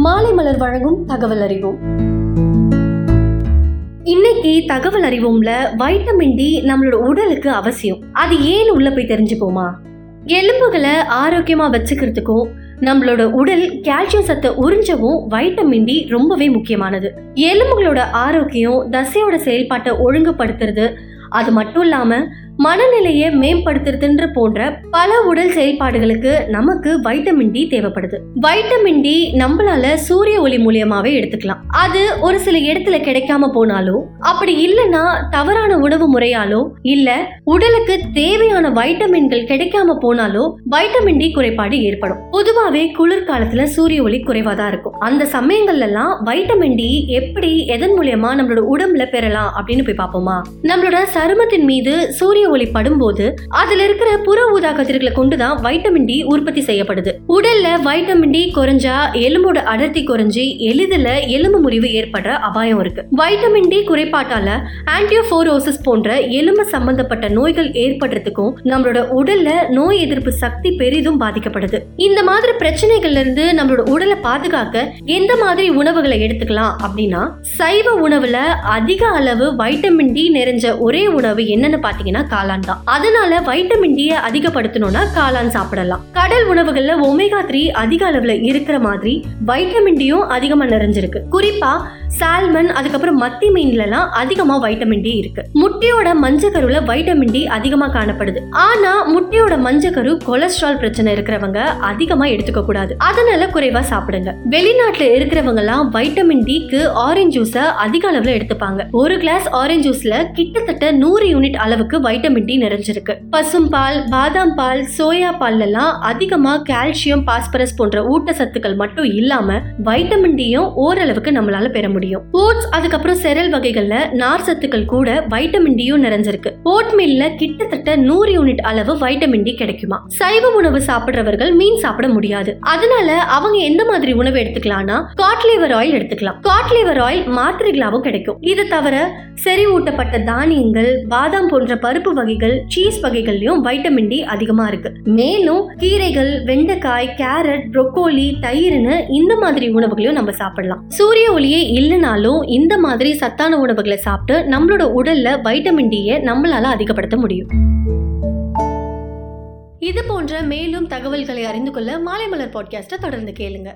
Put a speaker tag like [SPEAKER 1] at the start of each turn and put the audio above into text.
[SPEAKER 1] மாலை மலர் வழங்கும் தகவல் அறிவோம். இன்னைக்கு தகவல் அறிவோம்ல வைட்டமின் டி நம்மளோட உடலுக்கு அவசியம். அது ஏன் உள்ள போய் தெரிஞ்சுப்போமா? எலும்புகளை ஆரோக்கியமா வச்சுக்கிறதுக்கும் நம்மளோட உடல் கால்சியம் சத்தை உறிஞ்சவும் வைட்டமின் டி ரொம்பவே முக்கியமானது. எலும்புகளோட ஆரோக்கியம் தசையோட செயல்பாட்டை ஒழுங்குபடுத்துறது அது மட்டும் இல்லாம மனநிலையை மேம்படுத்துறதுன்ற போன்ற பல உடல் செயல்பாடுகளுக்கு நமக்கு வைட்டமின் டி தேவைப்படுது. வைட்டமின் டி நம்மளால சூரிய ஒளி மூலியமாவே எடுத்துக்கலாம். அது ஒரு சில இடத்துல கிடைக்காம போனாலோ அப்படி இல்லைன்னா தவறான உணவு முறையாலோ இல்ல உடலுக்கு தேவையான வைட்டமின்கள் கிடைக்காம போனாலோ வைட்டமின் டி குறைபாடு ஏற்படும். பொதுவாவே குளிர்காலத்துல சூரிய ஒளி குறைவா தான் இருக்கும். அந்த சமயங்கள்ல எல்லாம் வைட்டமின் டி எப்படி எதன் மூலியமா நம்மளோட உடம்புல பெறலாம் அப்படின்னு போய் பார்ப்போமா? நம்மளோட சருமத்தின் மீது சூரிய ஒளி படும்போது அதுல இருக்கிற புற ஊதா கதிர்களை கொண்டுதான் வைட்டமின் டி உற்பத்தி செய்யப்படுது. உடல்ல வைட்டமின் டி குறைஞ்சா எலும்போட அடர்த்தி குறைஞ்சி எளிதில் எலும்பு முறிவு ஏற்படுற அபாயம் இருக்கு. வைட்டமின் டி குறைபாட்டால ஆன்டியோபோரோசிஸ் போன்ற எலும்பு சம்பந்தப்பட்ட நோய்கள் ஏற்படுறதுக்கும் நம்மளோட உடல்ல நோய் எதிர்ப்பு சக்தி பெரிதும் பாதிக்கப்படுது. இந்த மாதிரி பிரச்சனைகள்ல இருந்து நம்மளோட உடலை பாதுகாக்க எந்த மாதிரி உணவுகளை எடுத்துக்கலாம் அப்படின்னா சைவ உணவுல அதிக அளவு வைட்டமின் டி நிறைஞ்ச ஒரே உணவு என்னன்னு பாத்தீங்கன்னா காளான் தான். அதனால வைட்டமின் டி அதிகப்படுத்தணும்னா காளான் சாப்பிடலாம். கடல் உணவுகள்ல ஒமேகா த்ரீ அதிக அளவுல இருக்கிற மாதிரி வைட்டமின் டியும் அதிகமா நிறைஞ்சிருக்கு. குறிப்பா சால்மன் அதுக்கப்புறம் மத்தி மீன்ல அதிகமாக அதிகமா வைட்டமின் டி இருக்கு. முட்டையோட மஞ்சக்கருல வைட்டமின் டி அதிகமா காணப்படுது. ஆனா முட்டையோட மஞ்சக்கரு கொலஸ்ட்ரால் பிரச்சனை இருக்கிறவங்க அதிகமா எடுத்துக்க கூடாது. அதனால குறைவா சாப்பிடுங்க. வெளிநாட்டுல இருக்கிறவங்க எல்லாம் வைட்டமின் டிக்கு ஆரஞ்சு ஜூஸ அதிக அளவுல எடுத்துப்பாங்க. ஒரு கிளாஸ் ஆரஞ்சு ஜூஸ்ல கிட்டத்தட்ட நூறு யூனிட் அளவுக்கு வைட்டமின் டி நிறைஞ்சிருக்கு. பசும் பால் பாதாம் பால் சோயா பால் எல்லாம் அதிகமா கால்சியம் பாஸ்பரஸ் போன்ற ஊட்டச்சத்துக்கள் மட்டும் இல்லாம வைட்டமின் டியும் ஓரளவுக்கு நம்மளால பெற முடியும் ஓட்ஸ் அதுக்கப்புறம் செரல் வகைகள்ல நார் சத்துக்கள் கூட வைட்டமின் டியும் நிறைஞ்சிருக்கு. ஓட் மீல்ல கிட்டத்தட்ட நூறு யூனிட் அளவு வைட்டமின் டி கிடைக்குமா? சைவ உணவு சாப்பிடுறவர்கள் மீன் சாப்பிட முடியாது. அதனால அவங்க எந்த மாதிரி உணவு எடுத்துக்கலாம்னா காட்லிவர் ஆயில் எடுத்துக்கலாம். காட்லிவர் ஆயில் மாத்திரைகளாவும் கிடைக்கும். இது தவிர செறிவூட்டப்பட்ட தானியங்கள் பாதாம் போன்ற பருப்பு வகைகள் சீஸ் வகைகள்லயும் வைட்டமின் டி அதிகமா இருக்கு. மேலும் கீரைகள் வெண்டைக்காய் கேரட் ப்ரொக்கோலி தயிர்னு இந்த மாதிரி உணவுகளையும் நம்ம சாப்பிடலாம். சூரிய ஒளியே இல்லைனாலும் இந்த மாதிரி சத்தான உணவுகளை சாப்பிட்டு நம்மளோட உடல்ல வைட்டமின் டியை நம்மளால அதிகப்படுத்த முடியும். இது போன்ற மேலும் தகவல்களை அறிந்து கொள்ள மாலை மலர் பாட்காஸ்ட்டை தொடர்ந்து கேளுங்க.